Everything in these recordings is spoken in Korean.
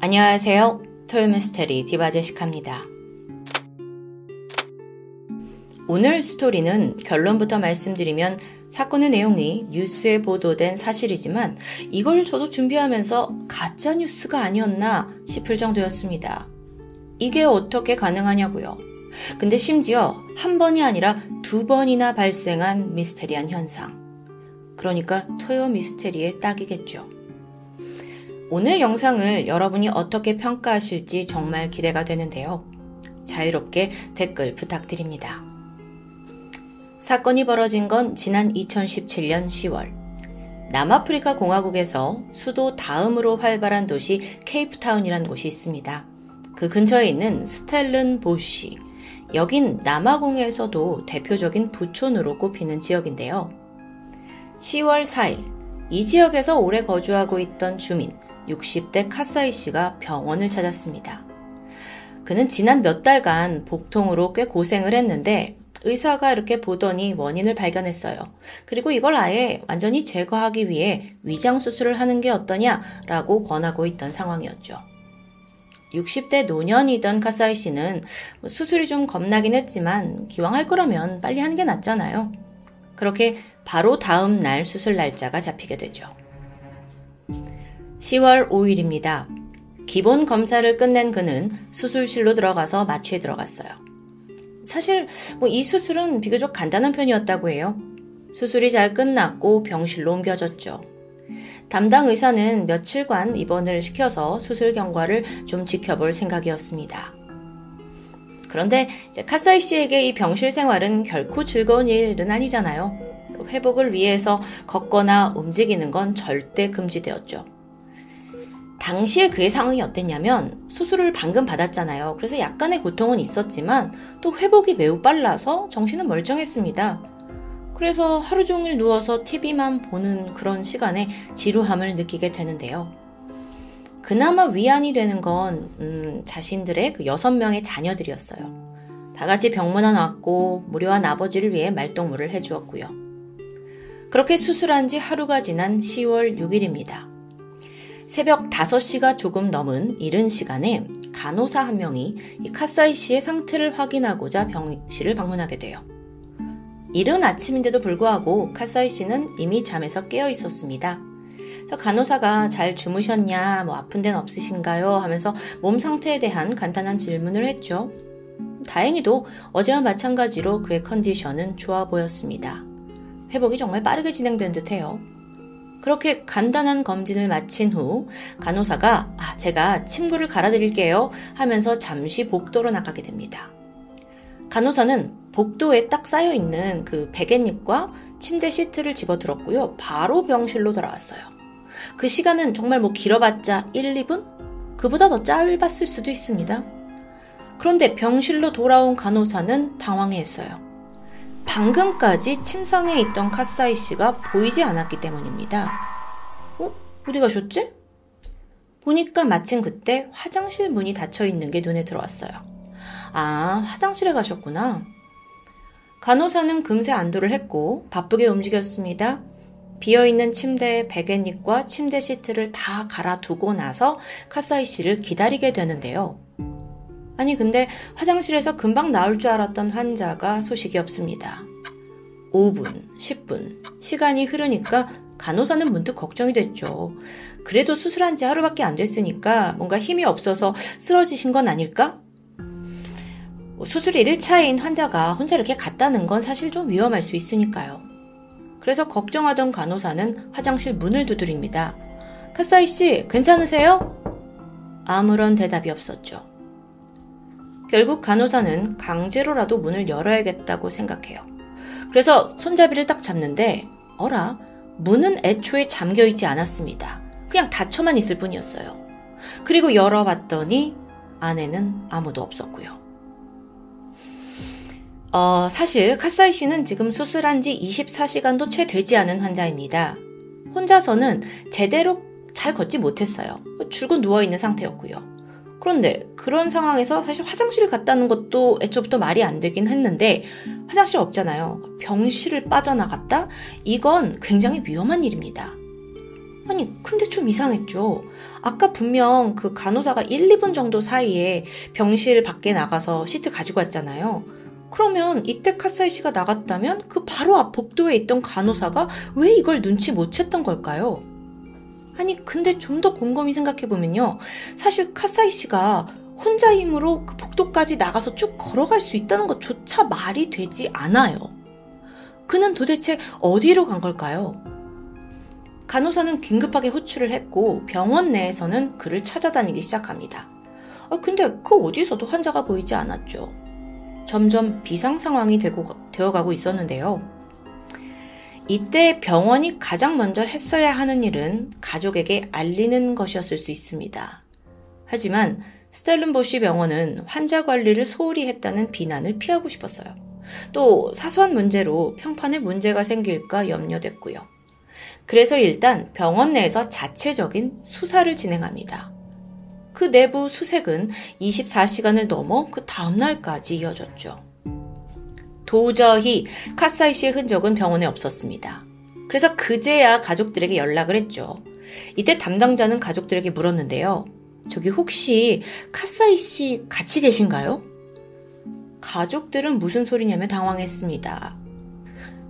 안녕하세요. 토요미스테리 디바제시카입니다. 오늘 스토리는 결론부터 말씀드리면 사건의 내용이 뉴스에 보도된 사실이지만 이걸 저도 준비하면서 가짜 뉴스가 아니었나 싶을 정도였습니다. 이게 어떻게 가능하냐고요. 근데 심지어 한 번이 아니라 두 번이나 발생한 미스테리한 현상. 그러니까 토요 미스테리의 딱이겠죠. 오늘 영상을 여러분이 어떻게 평가하실지 정말 기대가 되는데요. 자유롭게 댓글 부탁드립니다. 사건이 벌어진 건 지난 2017년 10월. 남아프리카 공화국에서 수도 다음으로 활발한 도시 케이프타운이란 곳이 있습니다. 그 근처에 있는 스텔른 보시. 여긴 남아공에서도 대표적인 부촌으로 꼽히는 지역인데요. 10월 4일, 이 지역에서 오래 거주하고 있던 주민, 60대 카사이 씨가 병원을 찾았습니다. 그는 지난 몇 달간 복통으로 꽤 고생을 했는데 의사가 이렇게 보더니 원인을 발견했어요. 그리고 이걸 아예 완전히 제거하기 위해 위장 수술을 하는 게 어떠냐라고 권하고 있던 상황이었죠. 60대 노년이던 카사이 씨는 수술이 좀 겁나긴 했지만 기왕 할 거라면 빨리 하는 게 낫잖아요. 그렇게 바로 다음 날 수술 날짜가 잡히게 되죠. 10월 5일입니다. 기본 검사를 끝낸 그는 수술실로 들어가서 마취에 들어갔어요. 사실 뭐 이 수술은 비교적 간단한 편이었다고 해요. 수술이 잘 끝났고 병실로 옮겨졌죠. 담당 의사는 며칠간 입원을 시켜서 수술 경과를 좀 지켜볼 생각이었습니다. 그런데 카사이 씨에게 이 병실 생활은 결코 즐거운 일은 아니잖아요. 회복을 위해서 걷거나 움직이는 건 절대 금지되었죠. 당시에 그의 상황이 어땠냐면 수술을 방금 받았잖아요. 그래서 약간의 고통은 있었지만 또 회복이 매우 빨라서 정신은 멀쩡했습니다. 그래서 하루 종일 누워서 TV만 보는 그런 시간에 지루함을 느끼게 되는데요. 그나마 위안이 되는 건 음, 자신들의 그 여섯 명의 자녀들이었어요. 다 같이 병문안 왔고 무료한 아버지를 위해 말동무를 해주었고요. 그렇게 수술한 지 하루가 지난 10월 6일입니다. 새벽 5시가 조금 넘은 이른 시간에 간호사 한 명이 이 카사이 씨의 상태를 확인하고자 병실을 방문하게 돼요. 이른 아침인데도 불구하고 카사이 씨는 이미 잠에서 깨어 있었습니다. 간호사가 잘 주무셨냐, 뭐 아픈 데는 없으신가요? 하면서 몸 상태에 대한 간단한 질문을 했죠. 다행히도 어제와 마찬가지로 그의 컨디션은 좋아 보였습니다. 회복이 정말 빠르게 진행된 듯 해요. 그렇게 간단한 검진을 마친 후 간호사가 아, 제가 침구를 갈아드릴게요 하면서 잠시 복도로 나가게 됩니다. 간호사는 복도에 딱 쌓여 있는 그 베갯잎과 침대 시트를 집어 들었고요. 바로 병실로 돌아왔어요. 그 시간은 정말 뭐 길어봤자 1, 2분? 그보다 더 짧았을 수도 있습니다. 그런데 병실로 돌아온 간호사는 당황했어요. 방금까지 침상에 있던 카사이 씨가 보이지 않았기 때문입니다. 어? 어디 가셨지? 보니까 마침 그때 화장실 문이 닫혀 있는 게 눈에 들어왔어요. 아, 화장실에 가셨구나. 간호사는 금세 안도를 했고 바쁘게 움직였습니다. 비어있는 침대에 베갯잎과 침대 시트를 다 갈아두고 나서 카사이 씨를 기다리게 되는데요. 아니, 근데 화장실에서 금방 나올 줄 알았던 환자가 소식이 없습니다. 5분, 10분, 시간이 흐르니까 간호사는 문득 걱정이 됐죠. 그래도 수술한 지 하루밖에 안 됐으니까 뭔가 힘이 없어서 쓰러지신 건 아닐까? 수술이 1차인 환자가 혼자 이렇게 갔다는 건 사실 좀 위험할 수 있으니까요. 그래서 걱정하던 간호사는 화장실 문을 두드립니다. 카사이 씨, 괜찮으세요? 아무런 대답이 없었죠. 결국 간호사는 강제로라도 문을 열어야겠다고 생각해요. 그래서 손잡이를 딱 잡는데, 어라, 문은 애초에 잠겨 있지 않았습니다. 그냥 닫혀만 있을 뿐이었어요. 그리고 열어봤더니 안에는 아무도 없었고요. 어, 사실 카사이 씨는 지금 수술한 지 24시간도 채 되지 않은 환자입니다. 혼자서는 제대로 잘 걷지 못했어요. 줄곧 누워있는 상태였고요. 그런데 그런 상황에서 사실 화장실을 갔다는 것도 애초부터 말이 안 되긴 했는데 화장실 없잖아요. 병실을 빠져나갔다? 이건 굉장히 위험한 일입니다. 아니, 근데 좀 이상했죠. 아까 분명 그 간호사가 1, 2분 정도 사이에 병실 밖에 나가서 시트 가지고 왔잖아요. 그러면 이때 카사이 씨가 나갔다면 그 바로 앞 복도에 있던 간호사가 왜 이걸 눈치 못 챘던 걸까요? 아니, 근데 좀 더 곰곰이 생각해보면요. 사실 카사이 씨가 혼자 힘으로 그 복도까지 나가서 쭉 걸어갈 수 있다는 것조차 말이 되지 않아요. 그는 도대체 어디로 간 걸까요? 간호사는 긴급하게 호출을 했고 병원 내에서는 그를 찾아다니기 시작합니다. 아, 근데 그 어디서도 환자가 보이지 않았죠. 점점 비상 상황이 되고, 되어가고 있었는데요. 이때 병원이 가장 먼저 했어야 하는 일은 가족에게 알리는 것이었을 수 있습니다. 하지만 스텔른보시 병원은 환자 관리를 소홀히 했다는 비난을 피하고 싶었어요. 또 사소한 문제로 평판에 문제가 생길까 염려됐고요. 그래서 일단 병원 내에서 자체적인 수사를 진행합니다. 그 내부 수색은 24시간을 넘어 그 다음날까지 이어졌죠. 도저히 카사이 씨의 흔적은 병원에 없었습니다. 그래서 그제야 가족들에게 연락을 했죠. 이때 담당자는 가족들에게 물었는데요. 저기 혹시 카사이 씨 같이 계신가요? 가족들은 무슨 소리냐며 당황했습니다.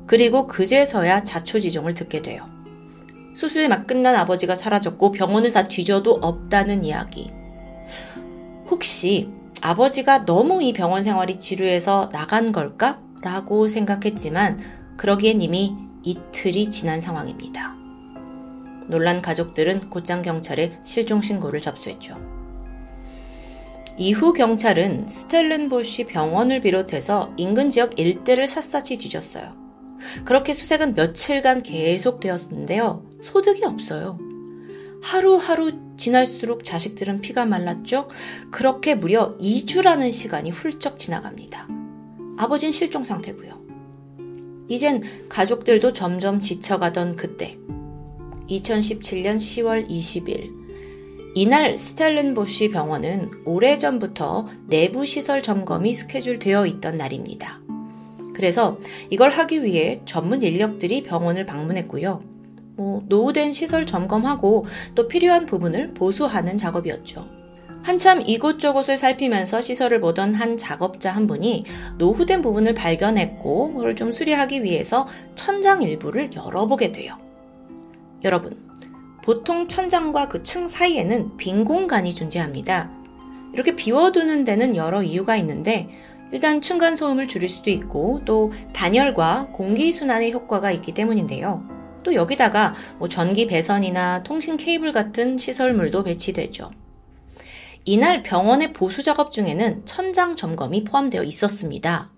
그리고 그제서야 자초지종을 듣게 돼요. 수술이 막 끝난 아버지가 사라졌고 병원을 다 뒤져도 없다는 이야기. 혹시 아버지가 너무 이 병원 생활이 지루해서 나간 걸까? 라고 생각했지만 그러기엔 이미 이틀이 지난 상황입니다. 놀란 가족들은 곧장 경찰에 실종 신고를 접수했죠. 이후 경찰은 스텔른보시 병원을 비롯해서 인근 지역 일대를 샅샅이 뒤졌어요. 그렇게 수색은 며칠간 계속되었는데요. 소득이 없어요. 하루하루 지날수록 자식들은 피가 말랐죠? 그렇게 무려 2주라는 시간이 훌쩍 지나갑니다. 아버진 실종 상태고요. 이젠 가족들도 점점 지쳐가던 그때 2017년 10월 20일 이날 스텔른보시 병원은 오래전부터 내부 시설 점검이 스케줄되어 있던 날입니다. 그래서 이걸 하기 위해 전문 인력들이 병원을 방문했고요. 뭐 노후된 시설 점검하고 또 필요한 부분을 보수하는 작업이었죠. 한참 이곳저곳을 살피면서 시설을 보던 한 작업자 한 분이 노후된 부분을 발견했고 그걸 좀 수리하기 위해서 천장 일부를 열어보게 돼요. 여러분, 보통 천장과 그 층 사이에는 빈 공간이 존재합니다. 이렇게 비워두는 데는 여러 이유가 있는데 일단 층간 소음을 줄일 수도 있고 또 단열과 공기 순환의 효과가 있기 때문인데요. 또 여기다가 뭐 전기 배선이나 통신 케이블 같은 시설물도 배치되죠. 이날 병원의 보수 작업 중에는 천장 점검이 포함되어 있었습니다.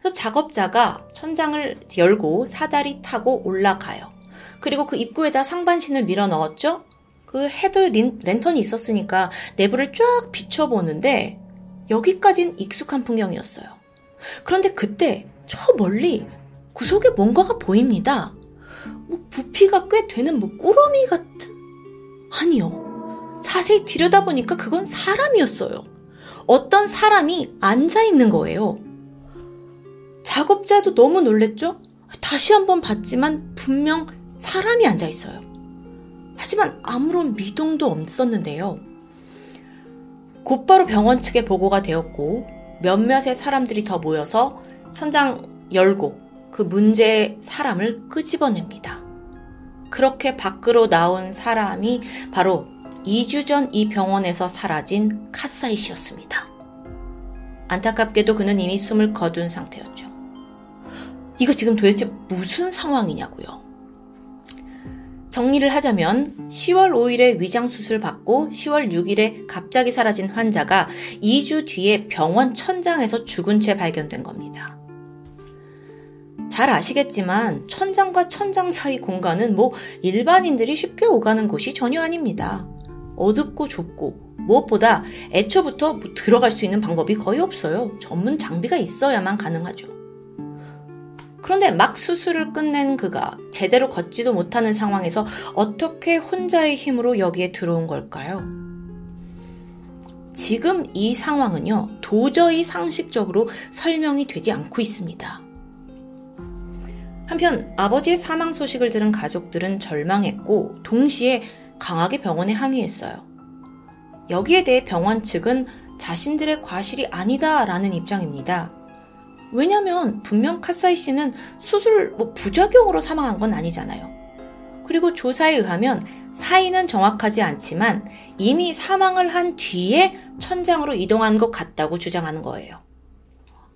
그래서 작업자가 천장을 열고 사다리 타고 올라가요. 그리고 그 입구에다 상반신을 밀어 넣었죠? 그 헤드 랜턴이 있었으니까 내부를 쫙 비춰보는데 여기까진 익숙한 풍경이었어요. 그런데 그때 저 멀리 구석에 뭔가가 보입니다. 뭐 부피가 꽤 되는 뭐 꾸러미 같은? 아니요. 자세히 들여다보니까 그건 사람이었어요. 어떤 사람이 앉아 있는 거예요. 작업자도 너무 놀랬죠? 다시 한번 봤지만 분명 사람이 앉아 있어요. 하지만 아무런 미동도 없었는데요. 곧바로 병원 측에 보고가 되었고 몇몇의 사람들이 더 모여서 천장 열고 그 문제의 사람을 끄집어냅니다. 그렇게 밖으로 나온 사람이 바로 2주 전 이 병원에서 사라진 카사이 씨였습니다. 안타깝게도 그는 이미 숨을 거둔 상태였죠. 이거 지금 도대체 무슨 상황이냐고요. 정리를 하자면 10월 5일에 위장수술 받고 10월 6일에 갑자기 사라진 환자가 2주 뒤에 병원 천장에서 죽은 채 발견된 겁니다. 잘 아시겠지만 천장과 천장 사이 공간은 뭐 일반인들이 쉽게 오가는 곳이 전혀 아닙니다. 어둡고 좁고 무엇보다 애초부터 뭐 들어갈 수 있는 방법이 거의 없어요. 전문 장비가 있어야만 가능하죠. 그런데 막 수술을 끝낸 그가 제대로 걷지도 못하는 상황에서 어떻게 혼자의 힘으로 여기에 들어온 걸까요? 지금 이 상황은요, 도저히 상식적으로 설명이 되지 않고 있습니다. 한편 아버지의 사망 소식을 들은 가족들은 절망했고 동시에 강하게 병원에 항의했어요. 여기에 대해 병원 측은 자신들의 과실이 아니다라는 입장입니다. 왜냐면 분명 카사이 씨는 수술 뭐 부작용으로 사망한 건 아니잖아요. 그리고 조사에 의하면 사인은 정확하지 않지만 이미 사망을 한 뒤에 천장으로 이동한 것 같다고 주장하는 거예요.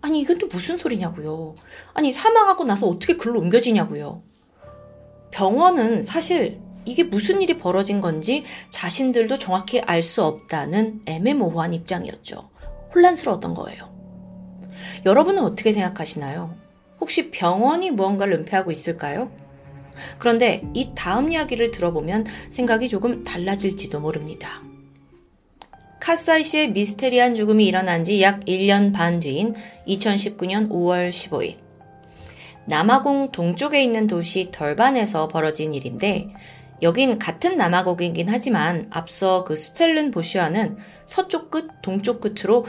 아니, 이건 또 무슨 소리냐고요. 아니, 사망하고 나서 어떻게 글로 옮겨지냐고요. 병원은 사실 이게 무슨 일이 벌어진 건지 자신들도 정확히 알 수 없다는 애매모호한 입장이었죠. 혼란스러웠던 거예요. 여러분은 어떻게 생각하시나요? 혹시 병원이 무언가를 은폐하고 있을까요? 그런데 이 다음 이야기를 들어보면 생각이 조금 달라질지도 모릅니다. 카사이 씨의 미스테리한 죽음이 일어난 지 약 1년 반 뒤인 2019년 5월 15일. 남아공 동쪽에 있는 도시 덜반에서 벌어진 일인데, 여긴 같은 남아공이긴 하지만 앞서 그 스텔른 보시와는 서쪽 끝, 동쪽 끝으로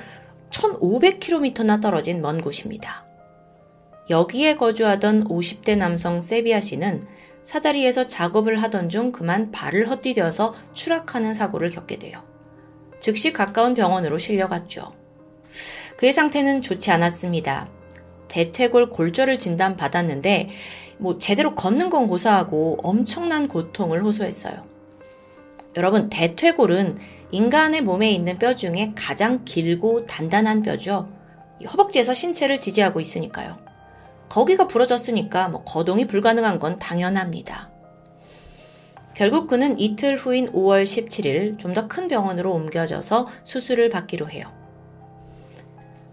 1500km나 떨어진 먼 곳입니다. 여기에 거주하던 50대 남성 세비아 씨는 사다리에서 작업을 하던 중 그만 발을 헛디뎌서 추락하는 사고를 겪게 돼요. 즉시 가까운 병원으로 실려갔죠. 그의 상태는 좋지 않았습니다. 대퇴골 골절을 진단받았는데 뭐 제대로 걷는 건 고사하고 엄청난 고통을 호소했어요. 여러분 대퇴골은 인간의 몸에 있는 뼈 중에 가장 길고 단단한 뼈죠. 허벅지에서 신체를 지지하고 있으니까요. 거기가 부러졌으니까 뭐 거동이 불가능한 건 당연합니다. 결국 그는 이틀 후인 5월 17일 좀 더 큰 병원으로 옮겨져서 수술을 받기로 해요.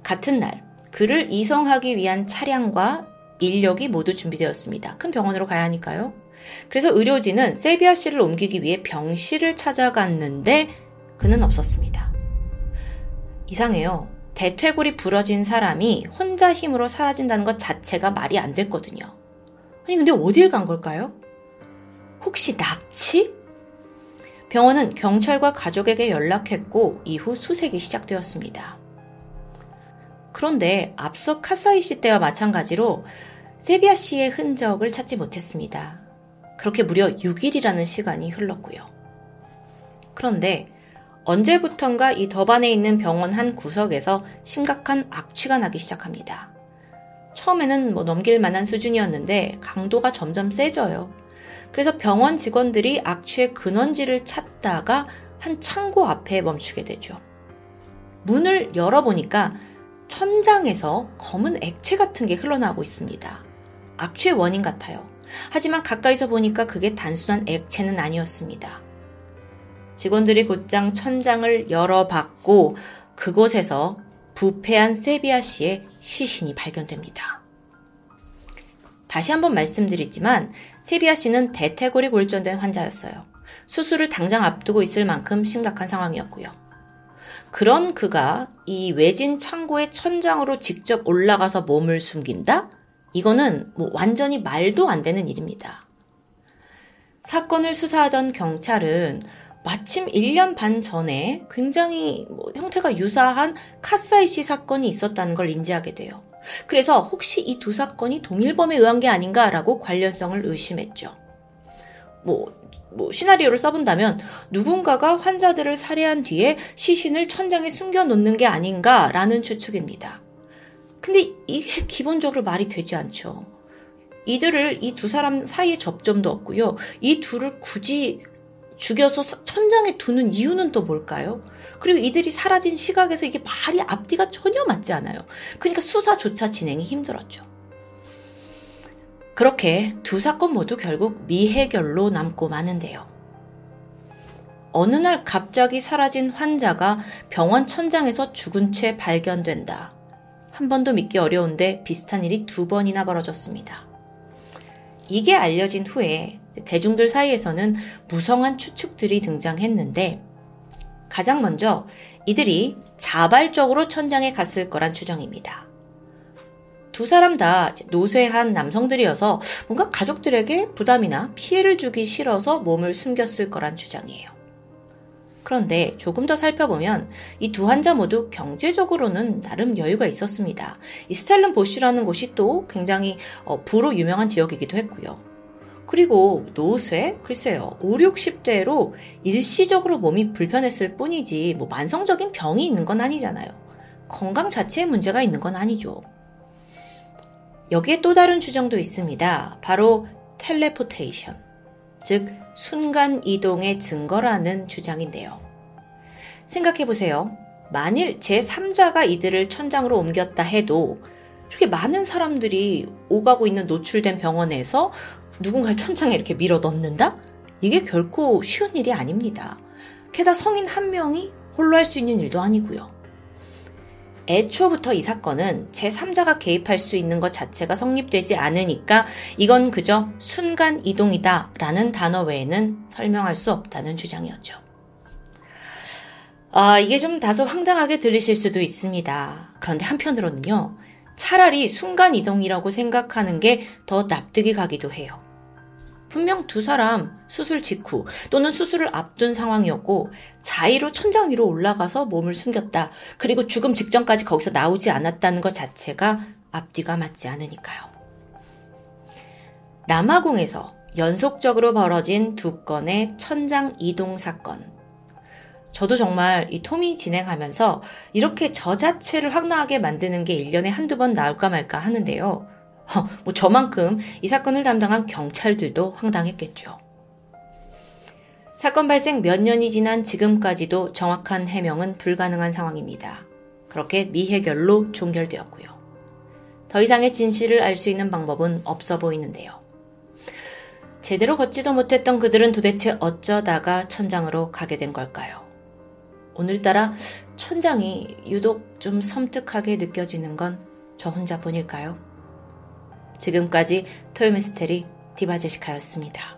같은 날, 그를 이송하기 위한 차량과 인력이 모두 준비되었습니다. 큰 병원으로 가야 하니까요. 그래서 의료진은 세비아 씨를 옮기기 위해 병실을 찾아갔는데 그는 없었습니다. 이상해요. 대퇴골이 부러진 사람이 혼자 힘으로 사라진다는 것 자체가 말이 안 됐거든요. 아니, 근데 어딜 간 걸까요? 혹시 납치? 병원은 경찰과 가족에게 연락했고 이후 수색이 시작되었습니다. 그런데 앞서 카사이 씨 때와 마찬가지로 세비아 씨의 흔적을 찾지 못했습니다. 그렇게 무려 6일이라는 시간이 흘렀고요. 그런데 언제부턴가 이 더반에 있는 병원 한 구석에서 심각한 악취가 나기 시작합니다. 처음에는 뭐 넘길 만한 수준이었는데 강도가 점점 세져요. 그래서 병원 직원들이 악취의 근원지를 찾다가 한 창고 앞에 멈추게 되죠. 문을 열어보니까 천장에서 검은 액체 같은 게 흘러나오고 있습니다. 악취의 원인 같아요. 하지만 가까이서 보니까 그게 단순한 액체는 아니었습니다. 직원들이 곧장 천장을 열어봤고 그곳에서 부패한 세비아 씨의 시신이 발견됩니다. 다시 한번 말씀드리지만 세비아 씨는 대퇴골이 골전된 환자였어요. 수술을 당장 앞두고 있을 만큼 심각한 상황이었고요. 그런 그가 이 외진 창고의 천장으로 직접 올라가서 몸을 숨긴다? 이거는 뭐 완전히 말도 안 되는 일입니다. 사건을 수사하던 경찰은 마침 1년 반 전에 굉장히 뭐 형태가 유사한 카사이 씨 사건이 있었다는 걸 인지하게 돼요. 그래서 혹시 이 두 사건이 동일범에 의한 게 아닌가라고 관련성을 의심했죠. 뭐, 뭐, 시나리오를 써본다면 누군가가 환자들을 살해한 뒤에 시신을 천장에 숨겨놓는 게 아닌가라는 추측입니다. 근데 이게 기본적으로 말이 되지 않죠. 이들을 이 두 사람 사이에 접점도 없고요. 이 둘을 굳이 죽여서 천장에 두는 이유는 또 뭘까요? 그리고 이들이 사라진 시각에서 이게 말이 앞뒤가 전혀 맞지 않아요. 그러니까 수사조차 진행이 힘들었죠. 그렇게 두 사건 모두 결국 미해결로 남고 마는데요. 어느 날 갑자기 사라진 환자가 병원 천장에서 죽은 채 발견된다. 한 번도 믿기 어려운데 비슷한 일이 두 번이나 벌어졌습니다. 이게 알려진 후에 대중들 사이에서는 무성한 추측들이 등장했는데 가장 먼저 이들이 자발적으로 천장에 갔을 거란 추정입니다. 두 사람 다 노쇠한 남성들이어서 뭔가 가족들에게 부담이나 피해를 주기 싫어서 몸을 숨겼을 거란 주장이에요. 그런데 조금 더 살펴보면 이 두 환자 모두 경제적으로는 나름 여유가 있었습니다. 이 스텔른 보쉬라는 곳이 또 굉장히 어, 부로 유명한 지역이기도 했고요. 그리고 노쇠? 글쎄요. 5, 60대로 일시적으로 몸이 불편했을 뿐이지 뭐 만성적인 병이 있는 건 아니잖아요. 건강 자체에 문제가 있는 건 아니죠. 여기에 또 다른 주장도 있습니다. 바로 텔레포테이션. 즉, 순간 이동의 증거라는 주장인데요. 생각해 보세요. 만일 제3자가 이들을 천장으로 옮겼다 해도 이렇게 많은 사람들이 오가고 있는 노출된 병원에서 누군가를 천장에 이렇게 밀어 넣는다? 이게 결코 쉬운 일이 아닙니다. 게다가 성인 한 명이 홀로 할 수 있는 일도 아니고요. 애초부터 이 사건은 제3자가 개입할 수 있는 것 자체가 성립되지 않으니까 이건 그저 순간 이동이다 라는 단어 외에는 설명할 수 없다는 주장이었죠. 아, 이게 좀 다소 황당하게 들리실 수도 있습니다. 그런데 한편으로는요, 차라리 순간 이동이라고 생각하는 게 더 납득이 가기도 해요. 분명 두 사람 수술 직후 또는 수술을 앞둔 상황이었고 자의로 천장 위로 올라가서 몸을 숨겼다. 그리고 죽음 직전까지 거기서 나오지 않았다는 것 자체가 앞뒤가 맞지 않으니까요. 남아공에서 연속적으로 벌어진 두 건의 천장 이동 사건. 저도 정말 이 톰이 진행하면서 이렇게 저 자체를 황당하게 만드는 게 1년에 한두 번 나올까 말까 하는데요. 어, 뭐 저만큼 이 사건을 담당한 경찰들도 황당했겠죠. 사건 발생 몇 년이 지난 지금까지도 정확한 해명은 불가능한 상황입니다. 그렇게 미해결로 종결되었고요. 더 이상의 진실을 알 수 있는 방법은 없어 보이는데요. 제대로 걷지도 못했던 그들은 도대체 어쩌다가 천장으로 가게 된 걸까요? 오늘따라 천장이 유독 좀 섬뜩하게 느껴지는 건 저 혼자뿐일까요? 지금까지 토요미스테리 디바제시카였습니다.